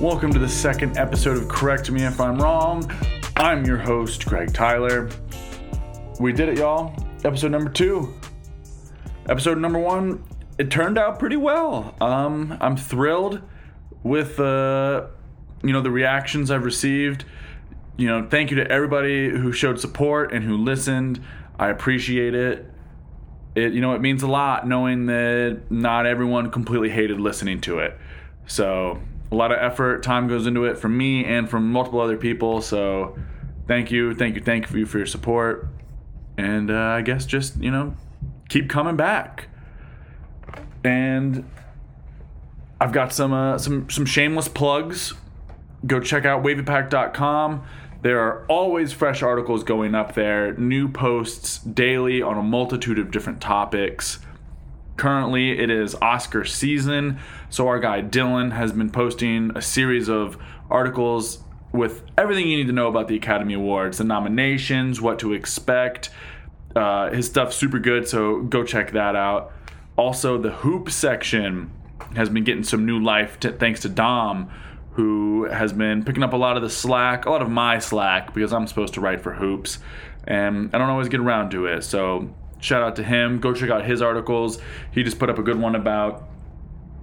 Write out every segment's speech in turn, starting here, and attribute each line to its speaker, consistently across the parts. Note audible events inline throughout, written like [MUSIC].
Speaker 1: Welcome to the second episode of Correct Me If I'm Wrong. I'm your host, Greg Tyler. We did it, y'all. Episode number two. Episode number one, it turned out pretty well. Um, I'm thrilled with uh, you know the reactions I've received. You know, thank you to everybody who showed support and who listened. I appreciate it. It you know it means a lot knowing that not everyone completely hated listening to it. So a lot of effort, time goes into it from me and from multiple other people. So thank you, thank you, thank you for your support. And uh, I guess just you know keep coming back. And I've got some uh, some some shameless plugs. Go check out wavypack.com. There are always fresh articles going up there, new posts daily on a multitude of different topics. Currently, it is Oscar season, so our guy Dylan has been posting a series of articles with everything you need to know about the Academy Awards, the nominations, what to expect. Uh, his stuff's super good, so go check that out. Also, the hoop section has been getting some new life t- thanks to Dom, who has been picking up a lot of the slack, a lot of my slack, because I'm supposed to write for hoops, and I don't always get around to it. So shout out to him. Go check out his articles. He just put up a good one about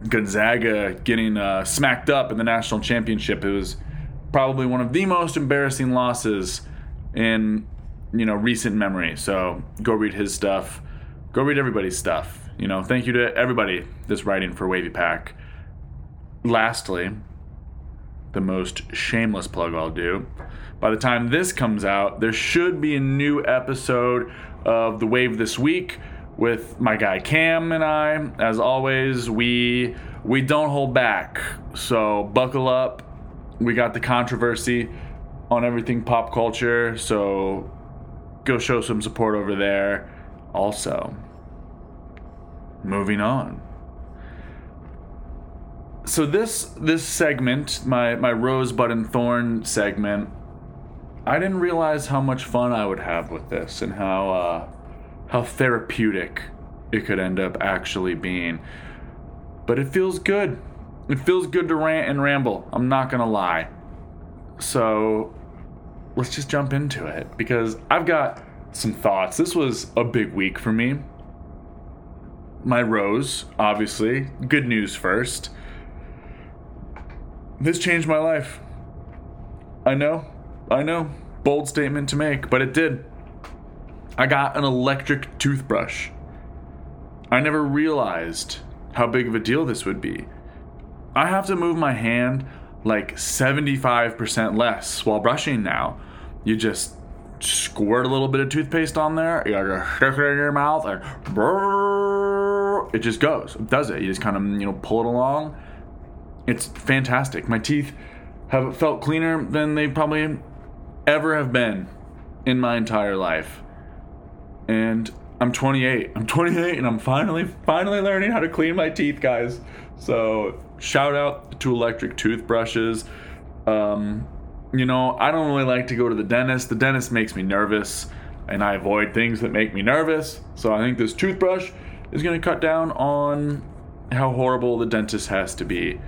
Speaker 1: Gonzaga getting uh, smacked up in the national championship. It was probably one of the most embarrassing losses in you know recent memory. So go read his stuff. Go read everybody's stuff. You know, thank you to everybody that's writing for Wavy Pack. Lastly, the most shameless plug I'll do. By the time this comes out, there should be a new episode of The Wave This Week with my guy Cam and I. As always, we we don't hold back. So buckle up. We got the controversy on everything pop culture, so go show some support over there. Also, moving on. So this this segment, my my rosebud and thorn segment, I didn't realize how much fun I would have with this and how uh, how therapeutic it could end up actually being. But it feels good. It feels good to rant and ramble. I'm not gonna lie. So let's just jump into it because I've got some thoughts. This was a big week for me. My rose, obviously. Good news first. This changed my life. I know, I know. Bold statement to make, but it did. I got an electric toothbrush. I never realized how big of a deal this would be. I have to move my hand like 75% less while brushing now. You just squirt a little bit of toothpaste on there, you gotta stick it in your mouth, and it just goes. It does it. You just kind of, you know, pull it along. It's fantastic. My teeth have felt cleaner than they probably ever have been in my entire life. And I'm 28. I'm 28 and I'm finally finally learning how to clean my teeth, guys. So, shout out to electric toothbrushes. Um, you know, I don't really like to go to the dentist. The dentist makes me nervous and I avoid things that make me nervous. So, I think this toothbrush is going to cut down on how horrible the dentist has to be.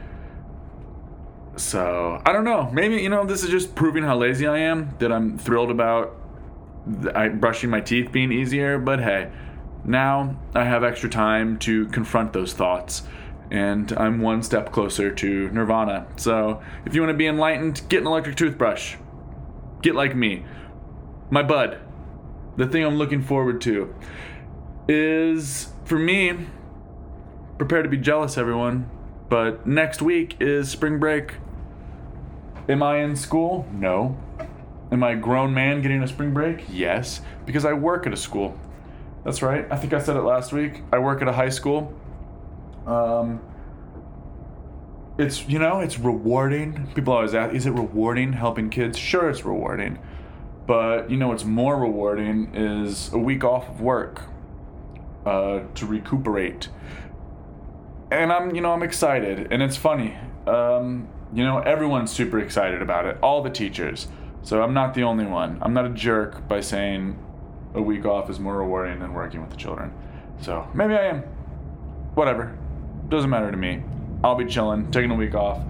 Speaker 1: So, I don't know. Maybe, you know, this is just proving how lazy I am, that I'm thrilled about I, brushing my teeth being easier, but hey, now I have extra time to confront those thoughts, and I'm one step closer to nirvana. So if you want to be enlightened, get an electric toothbrush. Get like me. My bud. The thing I'm looking forward to is, for me, prepare to be jealous, everyone. But next week is spring break. Am I in school? No. Am I a grown man getting a spring break? Yes, because I work at a school. That's right. I think I said it last week. I work at a high school. Um, it's you know it's rewarding. People always ask, is it rewarding helping kids? Sure, it's rewarding, but you know what's more rewarding is a week off of work uh, to recuperate. And I'm you know I'm excited, and it's funny. Um, you know everyone's super excited about it. All the teachers. So I'm not the only one. I'm not a jerk by saying a week off is more rewarding than working with the children. So maybe I am. Whatever. Doesn't matter to me. I'll be chilling, taking a week off.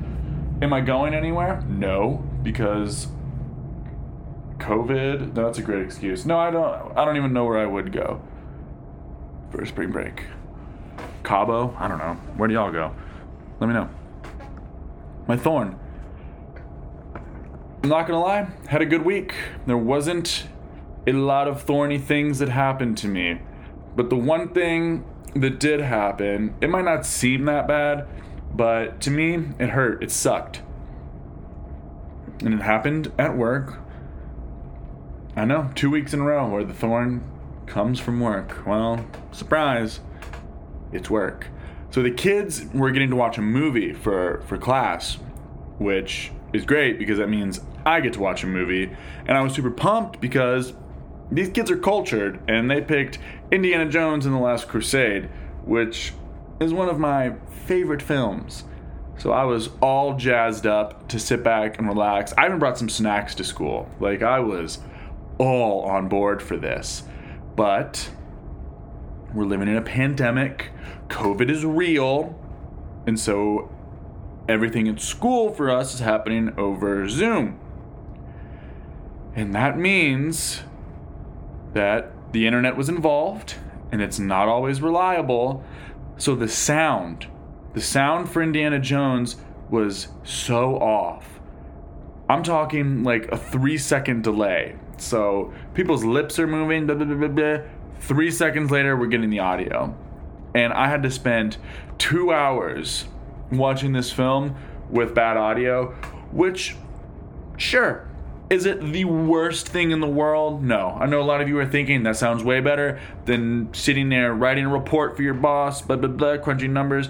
Speaker 1: Am I going anywhere? No, because COVID. No, that's a great excuse. No, I don't. I don't even know where I would go for a spring break. Cabo? I don't know. Where do y'all go? Let me know. My thorn. I'm not gonna lie, had a good week. There wasn't a lot of thorny things that happened to me. But the one thing that did happen, it might not seem that bad, but to me, it hurt. It sucked. And it happened at work. I know, two weeks in a row where the thorn comes from work. Well, surprise, it's work. So the kids were getting to watch a movie for, for class, which is great because that means I get to watch a movie. And I was super pumped because these kids are cultured and they picked Indiana Jones and the Last Crusade, which is one of my favorite films. So I was all jazzed up to sit back and relax. I even brought some snacks to school. Like I was all on board for this. But we're living in a pandemic. COVID is real. And so everything in school for us is happening over Zoom. And that means that the internet was involved and it's not always reliable. So the sound, the sound for Indiana Jones was so off. I'm talking like a three second delay. So people's lips are moving, blah, blah, blah. Three seconds later, we're getting the audio. And I had to spend two hours watching this film with bad audio, which, sure, is it the worst thing in the world? No. I know a lot of you are thinking that sounds way better than sitting there writing a report for your boss, blah, blah, blah, crunching numbers.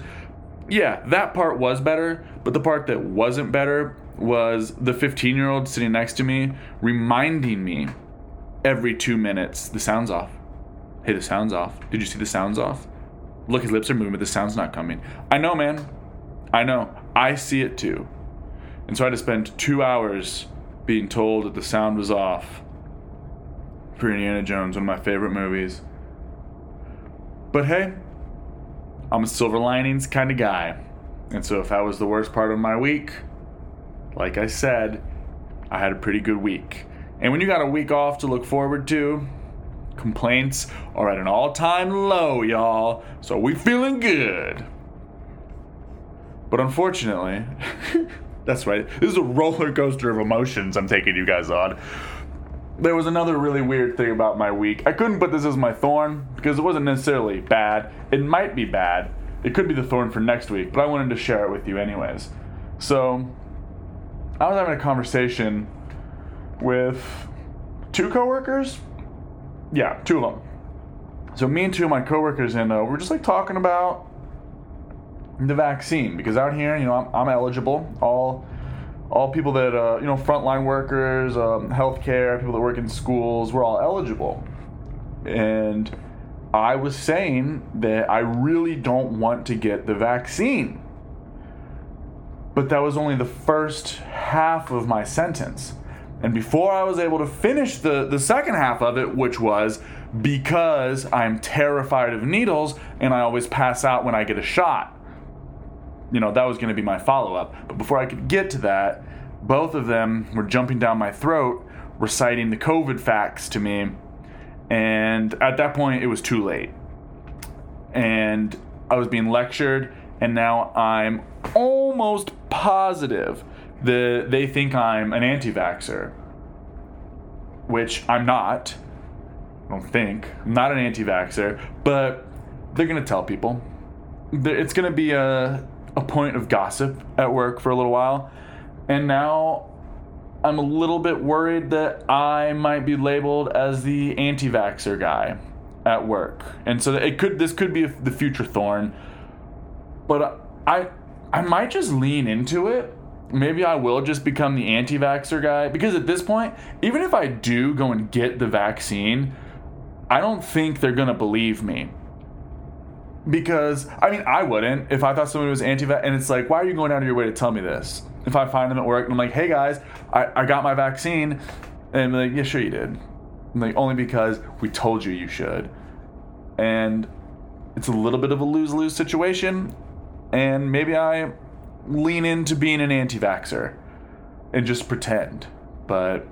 Speaker 1: Yeah, that part was better, but the part that wasn't better was the 15 year old sitting next to me reminding me every two minutes the sound's off. Hey, the sound's off. Did you see the sound's off? Look, his lips are moving, but the sound's not coming. I know, man. I know. I see it too. And so I had to spend two hours being told that the sound was off for Indiana Jones, one of my favorite movies. But hey, I'm a silver linings kind of guy. And so if that was the worst part of my week, like I said, I had a pretty good week. And when you got a week off to look forward to, complaints are at an all time low, y'all. So we feeling good. But unfortunately, [LAUGHS] That's right. This is a roller coaster of emotions I'm taking you guys on. There was another really weird thing about my week. I couldn't put this as my thorn because it wasn't necessarily bad. It might be bad. It could be the thorn for next week, but I wanted to share it with you anyways. So, I was having a conversation with two coworkers. Yeah, two of them. So me and two of my coworkers and uh, we're just like talking about the vaccine because out here, you know, I'm, I'm eligible. All all people that uh, you know, frontline workers, um, healthcare, people that work in schools, we're all eligible. And I was saying that I really don't want to get the vaccine. But that was only the first half of my sentence. And before I was able to finish the, the second half of it, which was because I'm terrified of needles and I always pass out when I get a shot you know, that was going to be my follow up. But before I could get to that, both of them were jumping down my throat, reciting the COVID facts to me. And at that point, it was too late. And I was being lectured, and now I'm almost positive that they think I'm an anti-vaxer, which I'm not. I don't think. I'm not an anti-vaxer, but they're to tell people. It's to be a a point of gossip at work for a little while. And now I'm a little bit worried that I might be labeled as the anti-vaxer guy at work. And so it could this could be the future thorn. But I I might just lean into it. Maybe I will just become the anti vaxxer guy. Because at this point, even if I do go and get the vaccine, I don't think they're going to believe me. Because I mean I wouldn't if I thought someone was anti-vax and it's like why are you going out of your way to tell me this? If I find them at work and I'm like hey guys I, I got my vaccine and I'm like yeah sure you did. I'm like only because we told you you should. And it's a little bit of a lose-lose situation and maybe I lean into being an anti vaxxer and just pretend. But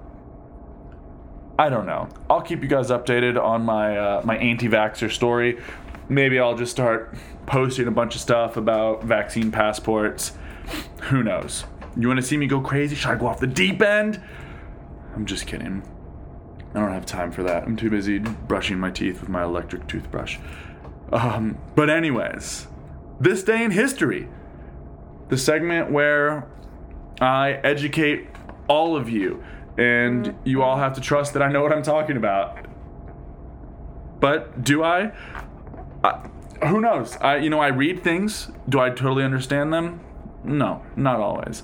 Speaker 1: I don't know. I'll keep you guys updated on my uh, my anti vaxxer story. Maybe I'll just start posting a bunch of stuff about vaccine passports. Who knows? You want to see me go crazy? Should I go off the deep end? I'm just kidding. I don't have time for that. I'm too busy brushing my teeth with my electric toothbrush. Um, but, anyways, this day in history, the segment where I educate all of you, and you all have to trust that I know what I'm talking about. But do I? I who knows? I you know I read things. Do I totally understand them? No, not always.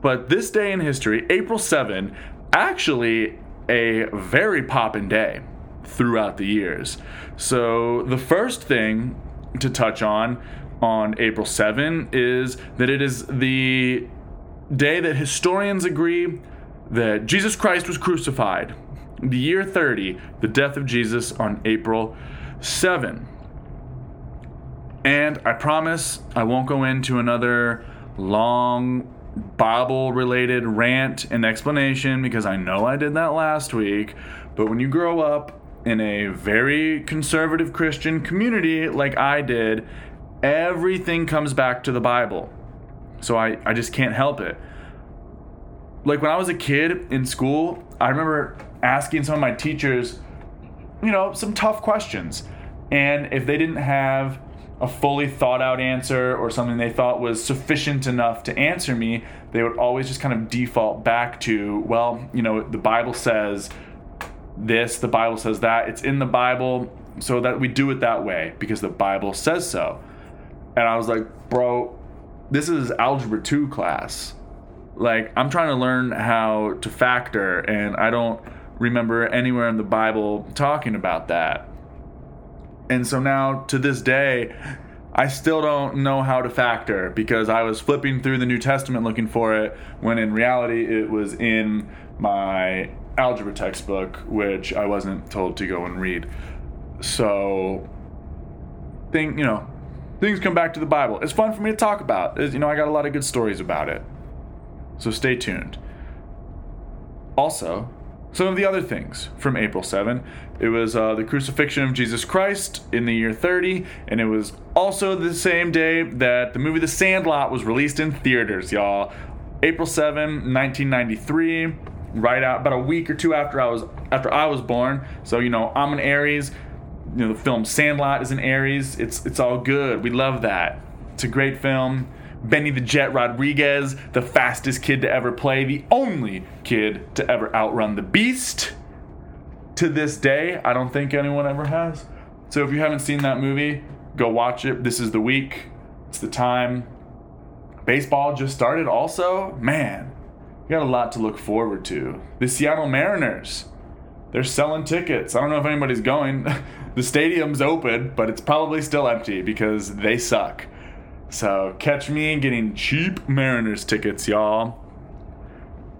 Speaker 1: But this day in history, April 7, actually a very poppin' day throughout the years. So the first thing to touch on on April 7 is that it is the day that historians agree that Jesus Christ was crucified. The year 30, the death of Jesus on April 7. And I promise I won't go into another long Bible related rant and explanation because I know I did that last week. But when you grow up in a very conservative Christian community like I did, everything comes back to the Bible. So I, I just can't help it. Like when I was a kid in school, I remember asking some of my teachers, you know, some tough questions. And if they didn't have a fully thought out answer or something they thought was sufficient enough to answer me, they would always just kind of default back to, well, you know, the Bible says this, the Bible says that, it's in the Bible, so that we do it that way because the Bible says so. And I was like, bro, this is algebra 2 class. Like, I'm trying to learn how to factor, and I don't remember anywhere in the Bible talking about that. And so now to this day, I still don't know how to factor because I was flipping through the New Testament looking for it when in reality it was in my algebra textbook, which I wasn't told to go and read. So, think, you know, things come back to the Bible. It's fun for me to talk about. It's, you know, I got a lot of good stories about it. So stay tuned. Also, some of the other things from April 7. It was uh, the crucifixion of Jesus Christ in the year 30, and it was also the same day that the movie The Sandlot was released in theaters, y'all. April 7, 1993, right out about a week or two after I was after I was born. So, you know, I'm an Aries. You know, the film Sandlot is an Aries. It's it's all good. We love that. It's a great film. Benny the Jet Rodriguez, the fastest kid to ever play, the only kid to ever outrun the beast. To this day, I don't think anyone ever has. So if you haven't seen that movie, go watch it. This is the week, it's the time. Baseball just started, also. Man, you got a lot to look forward to. The Seattle Mariners, they're selling tickets. I don't know if anybody's going. [LAUGHS] the stadium's open, but it's probably still empty because they suck. So catch me getting cheap Mariners tickets, y'all.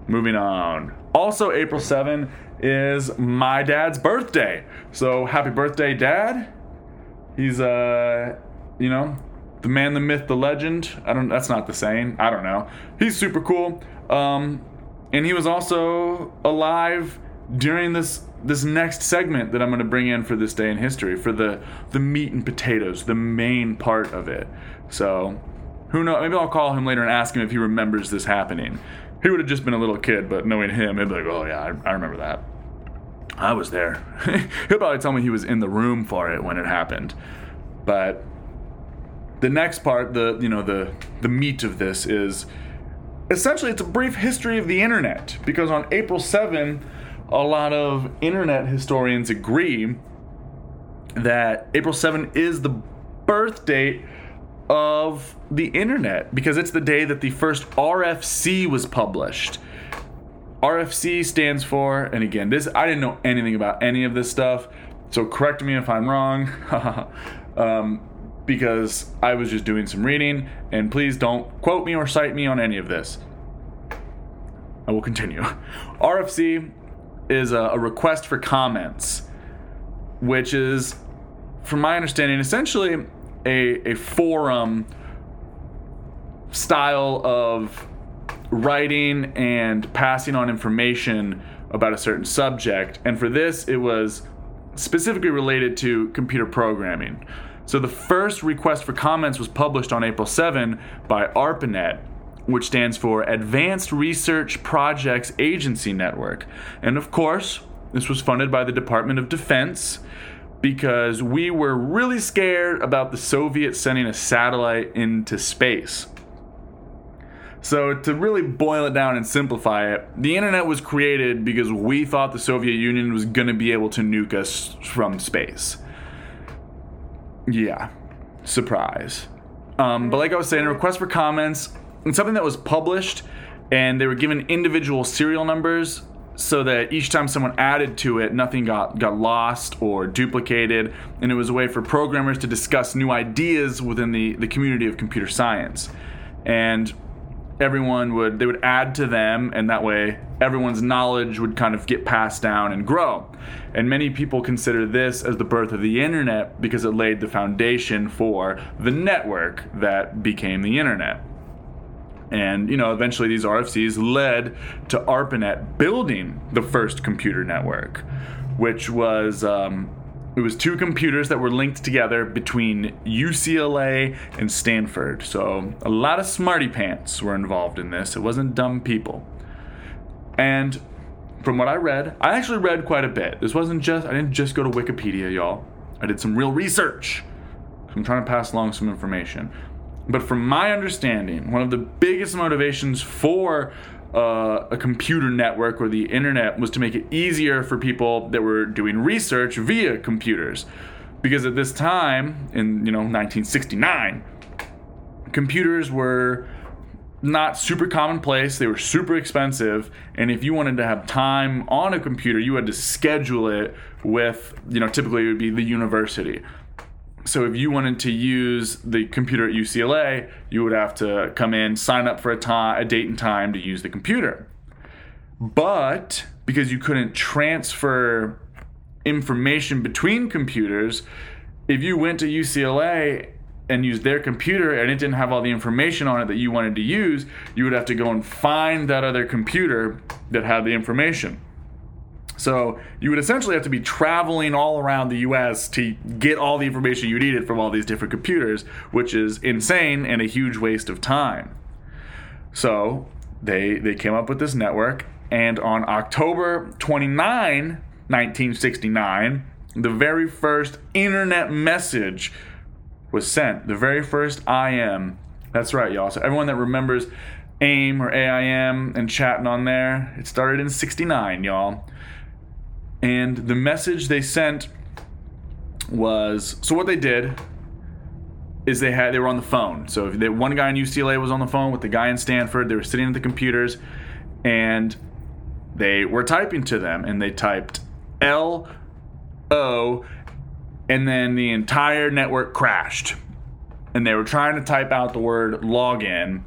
Speaker 1: Moving on. Also, April 7 is my dad's birthday. So happy birthday, Dad. He's uh you know, the man, the myth, the legend. I don't that's not the saying. I don't know. He's super cool. Um and he was also alive during this this next segment that I'm going to bring in for this day in history for the the meat and potatoes, the main part of it. So, who knows? Maybe I'll call him later and ask him if he remembers this happening. He would have just been a little kid, but knowing him, he'd be like, "Oh yeah, I, I remember that. I was there." [LAUGHS] He'll probably tell me he was in the room for it when it happened. But the next part, the you know the the meat of this is essentially it's a brief history of the internet because on April 7 a lot of internet historians agree that April 7 is the birth date of the internet because it's the day that the first RFC was published. RFC stands for, and again, this I didn't know anything about any of this stuff, so correct me if I'm wrong, [LAUGHS] um, because I was just doing some reading, and please don't quote me or cite me on any of this. I will continue. [LAUGHS] RFC is a, a request for comments, which is, from my understanding, essentially a, a forum style of writing and passing on information about a certain subject. And for this, it was specifically related to computer programming. So the first request for comments was published on April 7 by ARPANET, which stands for Advanced Research Projects Agency Network. And of course, this was funded by the Department of Defense because we were really scared about the Soviets sending a satellite into space. So, to really boil it down and simplify it, the internet was created because we thought the Soviet Union was going to be able to nuke us from space. Yeah, surprise. Um, but like I was saying, request for comments, and something that was published, and they were given individual serial numbers so that each time someone added to it, nothing got, got lost or duplicated, and it was a way for programmers to discuss new ideas within the, the community of computer science. And everyone would they would add to them and that way everyone's knowledge would kind of get passed down and grow. And many people consider this as the birth of the internet because it laid the foundation for the network that became the internet and you know eventually these rfcs led to arpanet building the first computer network which was um, it was two computers that were linked together between UCLA and Stanford. So a lot of smarty pants were involved in this. It wasn't dumb people. And from what I read, I actually read quite a bit. This wasn't just I didn't just go to Wikipedia, y'all. I did some real research. I'm trying to pass along some information. But from my understanding, one of the biggest motivations for uh, a computer network or the internet was to make it easier for people that were doing research via computers. Because at this time, in you know 1969, computers were not super commonplace. They were super expensive, and if you wanted to have time on a computer, you had to schedule it with you know typically it would be the university so if you wanted to use the computer at UCLA, you would have to come in, sign up for a time, a date and time to use the computer. But because you couldn't transfer information between computers, if you went to UCLA and used their computer and it didn't have all the information on it that you wanted to use, you would have to go and find that other computer that had the information. So you would essentially have to be traveling all around the US to get all the information you needed from all these different computers, which is insane and a huge waste of time. So they they came up with this network and on October 29, 1969, the very first internet message was sent. The very first IM. That's right, y'all. So everyone that remembers AIM or AIM and chatting on there, it started in 69, y'all and the message they sent was so what they did is they had they were on the phone. So if they, one guy in UCLA was on the phone with the guy in Stanford, they were sitting at the computers, and they were typing to them, and they typed L O, and then the entire network crashed, and they were trying to type out the word login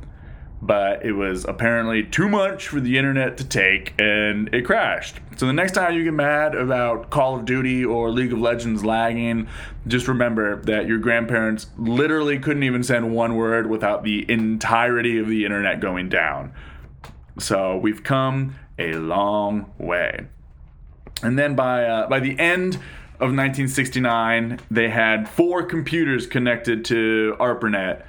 Speaker 1: but it was apparently too much for the internet to take and it crashed. So the next time you get mad about Call of Duty or League of Legends lagging, just remember that your grandparents literally couldn't even send one word without the entirety of the internet going down. So we've come a long way. And then by uh, by the end of 1969, they had four computers connected to ARPANET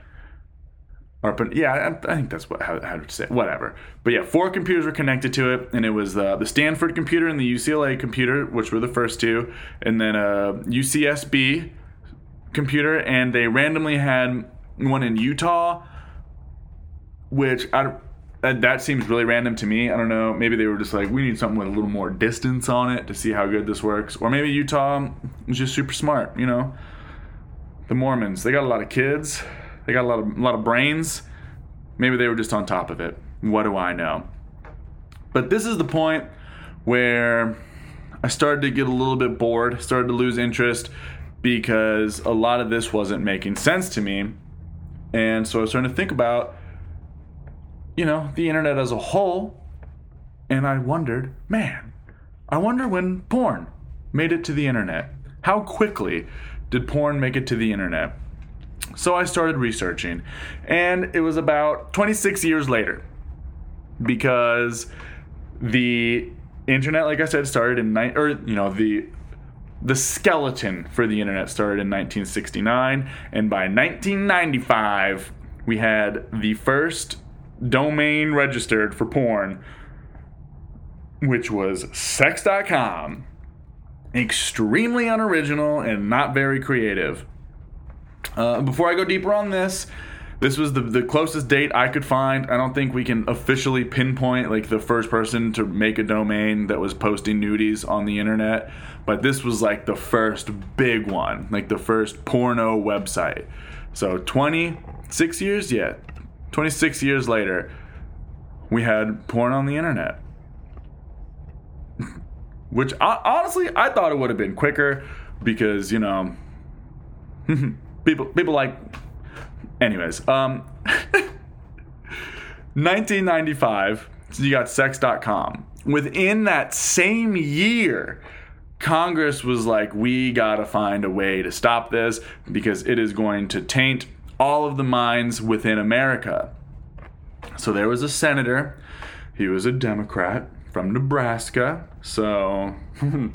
Speaker 1: ARPANET. Yeah, I, I think that's what how, how to say it. whatever. But yeah, four computers were connected to it, and it was the Stanford computer and the UCLA computer, which were the first two, and then a UCSB computer, and they randomly had one in Utah, which I that seems really random to me. I don't know. Maybe they were just like, we need something with a little more distance on it to see how good this works. Or maybe Utah is just super smart, you know? The Mormons, they got a lot of kids. They got a lot of a lot of brains. Maybe they were just on top of it. What do I know? But this is the point where I started to get a little bit bored, started to lose interest because a lot of this wasn't making sense to me. And so I was starting to think about, you know, the internet as a whole. And I wondered, man, I wonder when porn made it to the internet. How quickly did porn make it to the internet? So I started researching, and it was about 26 years later because the internet, like I said, started in ni- or you know the the skeleton for the internet started in 1969, and by 1995 we had the first domain registered for porn, which was sex.com. Extremely unoriginal and not very creative. Uh, before I go deeper on this, this was the, the closest date I could find. I don't think we can officially pinpoint like the first person to make a domain that was posting nudies on the internet, but this was like the first big one, like the first porno website. So 26 years, yeah, 26 years later, we had porn on the internet. [LAUGHS] Which honestly, I thought it would have been quicker because, you know, [LAUGHS] people people like anyways um [LAUGHS] 1995 so you got sex.com within that same year congress was like we gotta find a way to stop this because it is going to taint all of the minds within america. So there was a senator he was a democrat from nebraska so [LAUGHS]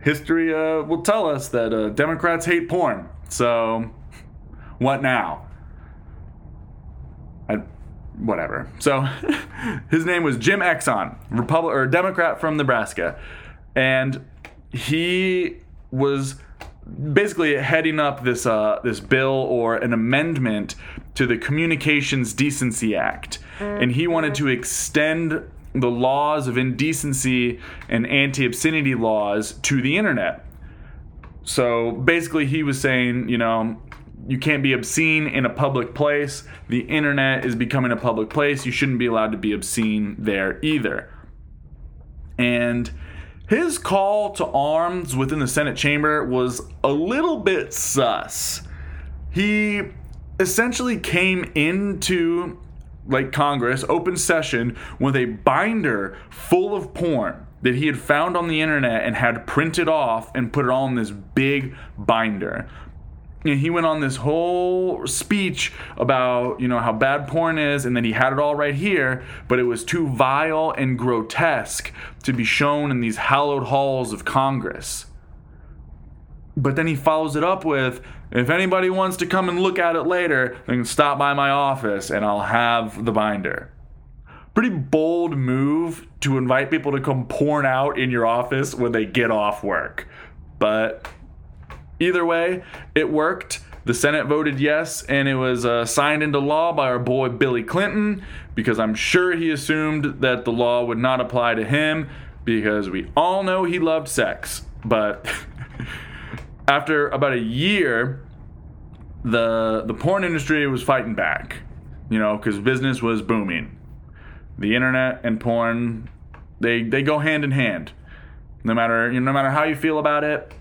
Speaker 1: history uh, will tell us that uh, democrats hate porn so, what now? I, whatever. So, [LAUGHS] his name was Jim Exon, Republic or Democrat from Nebraska, and he was basically heading up this uh, this bill or an amendment to the Communications Decency Act, and he wanted to extend the laws of indecency and anti obscenity laws to the internet. So basically, he was saying, you know, you can't be obscene in a public place. The internet is becoming a public place. You shouldn't be allowed to be obscene there either. And his call to arms within the Senate chamber was a little bit sus. He essentially came into like Congress, open session, with a binder full of porn that he had found on the internet and had printed off and put it all in this big binder. And he went on this whole speech about, you know, how bad porn is, and then he had it all right here, but it was too vile and grotesque to be shown in these hallowed halls of Congress. But then he follows it up with if anybody wants to come and look at it later, then stop by my office and I'll have the binder pretty bold move to invite people to come porn out in your office when they get off work. But either way, it worked. The Senate voted yes, and it was uh, signed into law by our boy Billy Clinton because I'm sure he assumed that the law would not apply to him because we all know he loved sex. But [LAUGHS] after about a year, the the porn industry was fighting back, you know, because business was booming the internet and porn they they go hand in hand. No matter you know, no matter how you feel about it,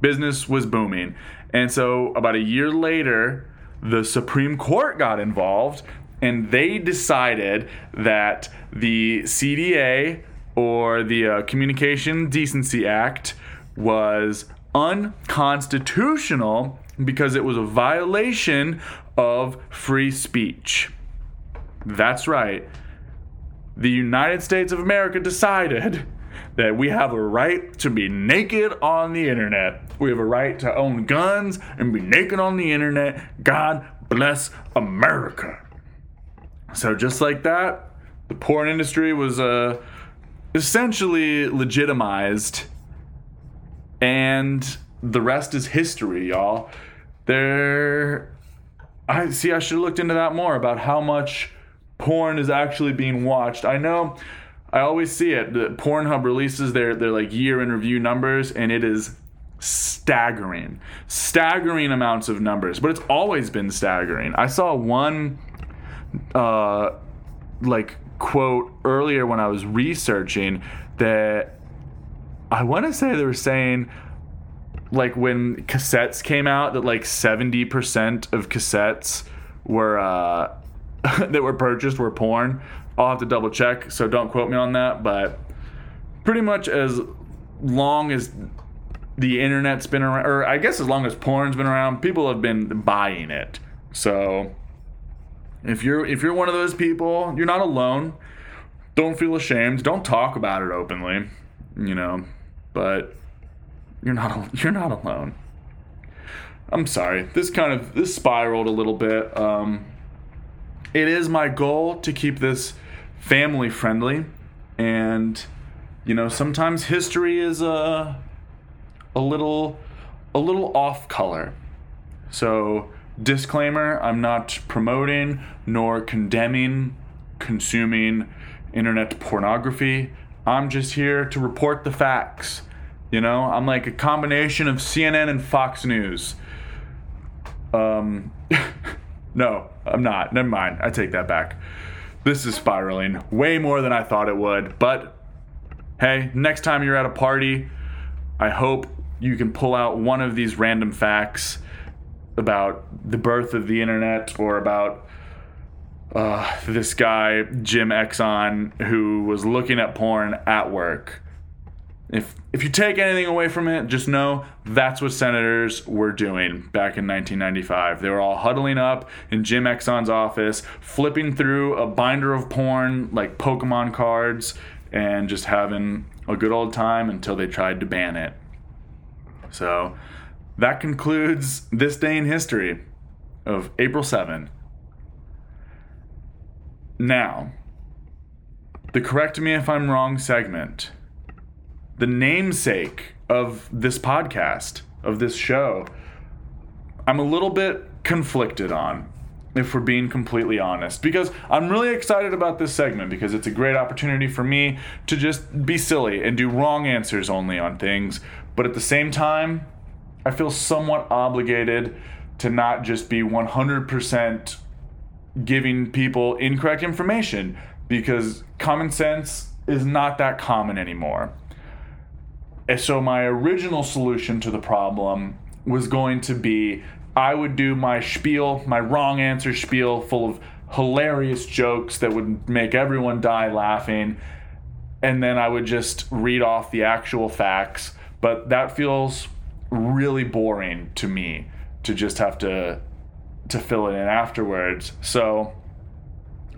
Speaker 1: business was booming. And so about a year later, the Supreme Court got involved and they decided that the CDA or the uh, Communication Decency Act was unconstitutional because it was a violation of free speech. That's right the United States of America decided that we have a right to be naked on the internet. We have a right to own guns and be naked on the internet. God bless America. So, just like that, the porn industry was uh, essentially legitimized, and the rest is history, y'all. There, I see. I should have looked into that more about how much porn is actually being watched. I know I always see it. The Pornhub releases their their like year in review numbers and it is staggering. Staggering amounts of numbers, but it's always been staggering. I saw one uh like quote earlier when I was researching that I want to say they were saying like when cassettes came out that like 70% of cassettes were uh [LAUGHS] that were purchased were porn. I'll have to double check, so don't quote me on that. But pretty much as long as the internet's been around, or I guess as long as porn's been around, people have been buying it. So if you're if you're one of those people, you're not alone. Don't feel ashamed. Don't talk about it openly, you know. But you're not you're not alone. I'm sorry. This kind of this spiraled a little bit. Um, it is my goal to keep this family friendly, and you know sometimes history is a a little a little off color. So disclaimer: I'm not promoting nor condemning consuming internet pornography. I'm just here to report the facts. You know, I'm like a combination of CNN and Fox News. Um, [LAUGHS] no, I'm not. Never mind. I take that back. This is spiraling way more than I thought it would. But hey, next time you're at a party, I hope you can pull out one of these random facts about the birth of the internet or about uh, this guy, Jim Exon, who was looking at porn at work. If if you take anything away from it, just know that's what senators were doing back in 1995. They were all huddling up in Jim Exon's office, flipping through a binder of porn like Pokemon cards, and just having a good old time until they tried to ban it. So that concludes this day in history of April 7. Now, the correct me if I'm wrong segment the namesake of this podcast, of this show, I'm a little bit conflicted on, if we're being completely honest, because I'm really excited about this segment because it's a great opportunity for me to just be silly and do wrong answers only on things. But at the same time, I feel somewhat obligated to not just be 100% giving people incorrect information because common sense is not that common anymore. And so my original solution to the problem was going to be I would do my spiel, my wrong answer spiel full of hilarious jokes that would make everyone die laughing. And then I would just read off the actual facts. But that feels really boring to me to just have to to fill it in afterwards. So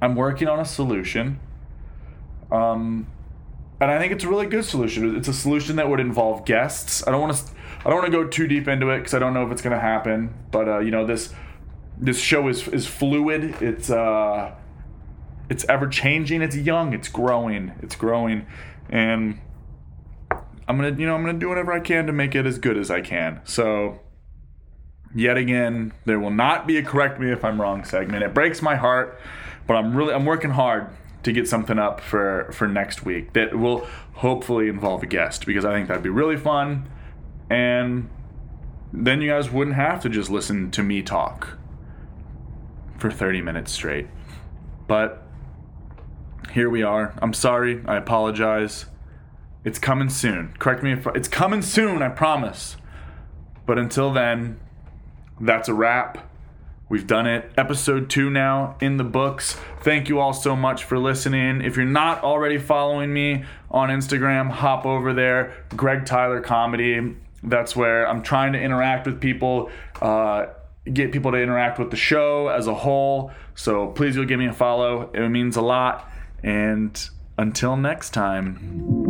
Speaker 1: I'm working on a solution. Um, and I think it's a really good solution. It's a solution that would involve guests. I don't want to I don't want to go too deep into it because I don't know if it's going to happen. But uh, you know this this show is is fluid. It's uh it's ever changing. It's young. It's growing. It's growing, and I'm gonna you know I'm gonna do whatever I can to make it as good as I can. So yet again, there will not be a correct me if I'm wrong segment. It breaks my heart, but I'm really I'm working hard to get something up for for next week that will hopefully involve a guest because I think that'd be really fun and then you guys wouldn't have to just listen to me talk for 30 minutes straight. But here we are. I'm sorry. I apologize. It's coming soon. Correct me if it's coming soon, I promise. But until then, that's a wrap. We've done it. Episode two now in the books. Thank you all so much for listening. If you're not already following me on Instagram, hop over there. Greg Tyler Comedy. That's where I'm trying to interact with people, uh, get people to interact with the show as a whole. So please go give me a follow. It means a lot. And until next time.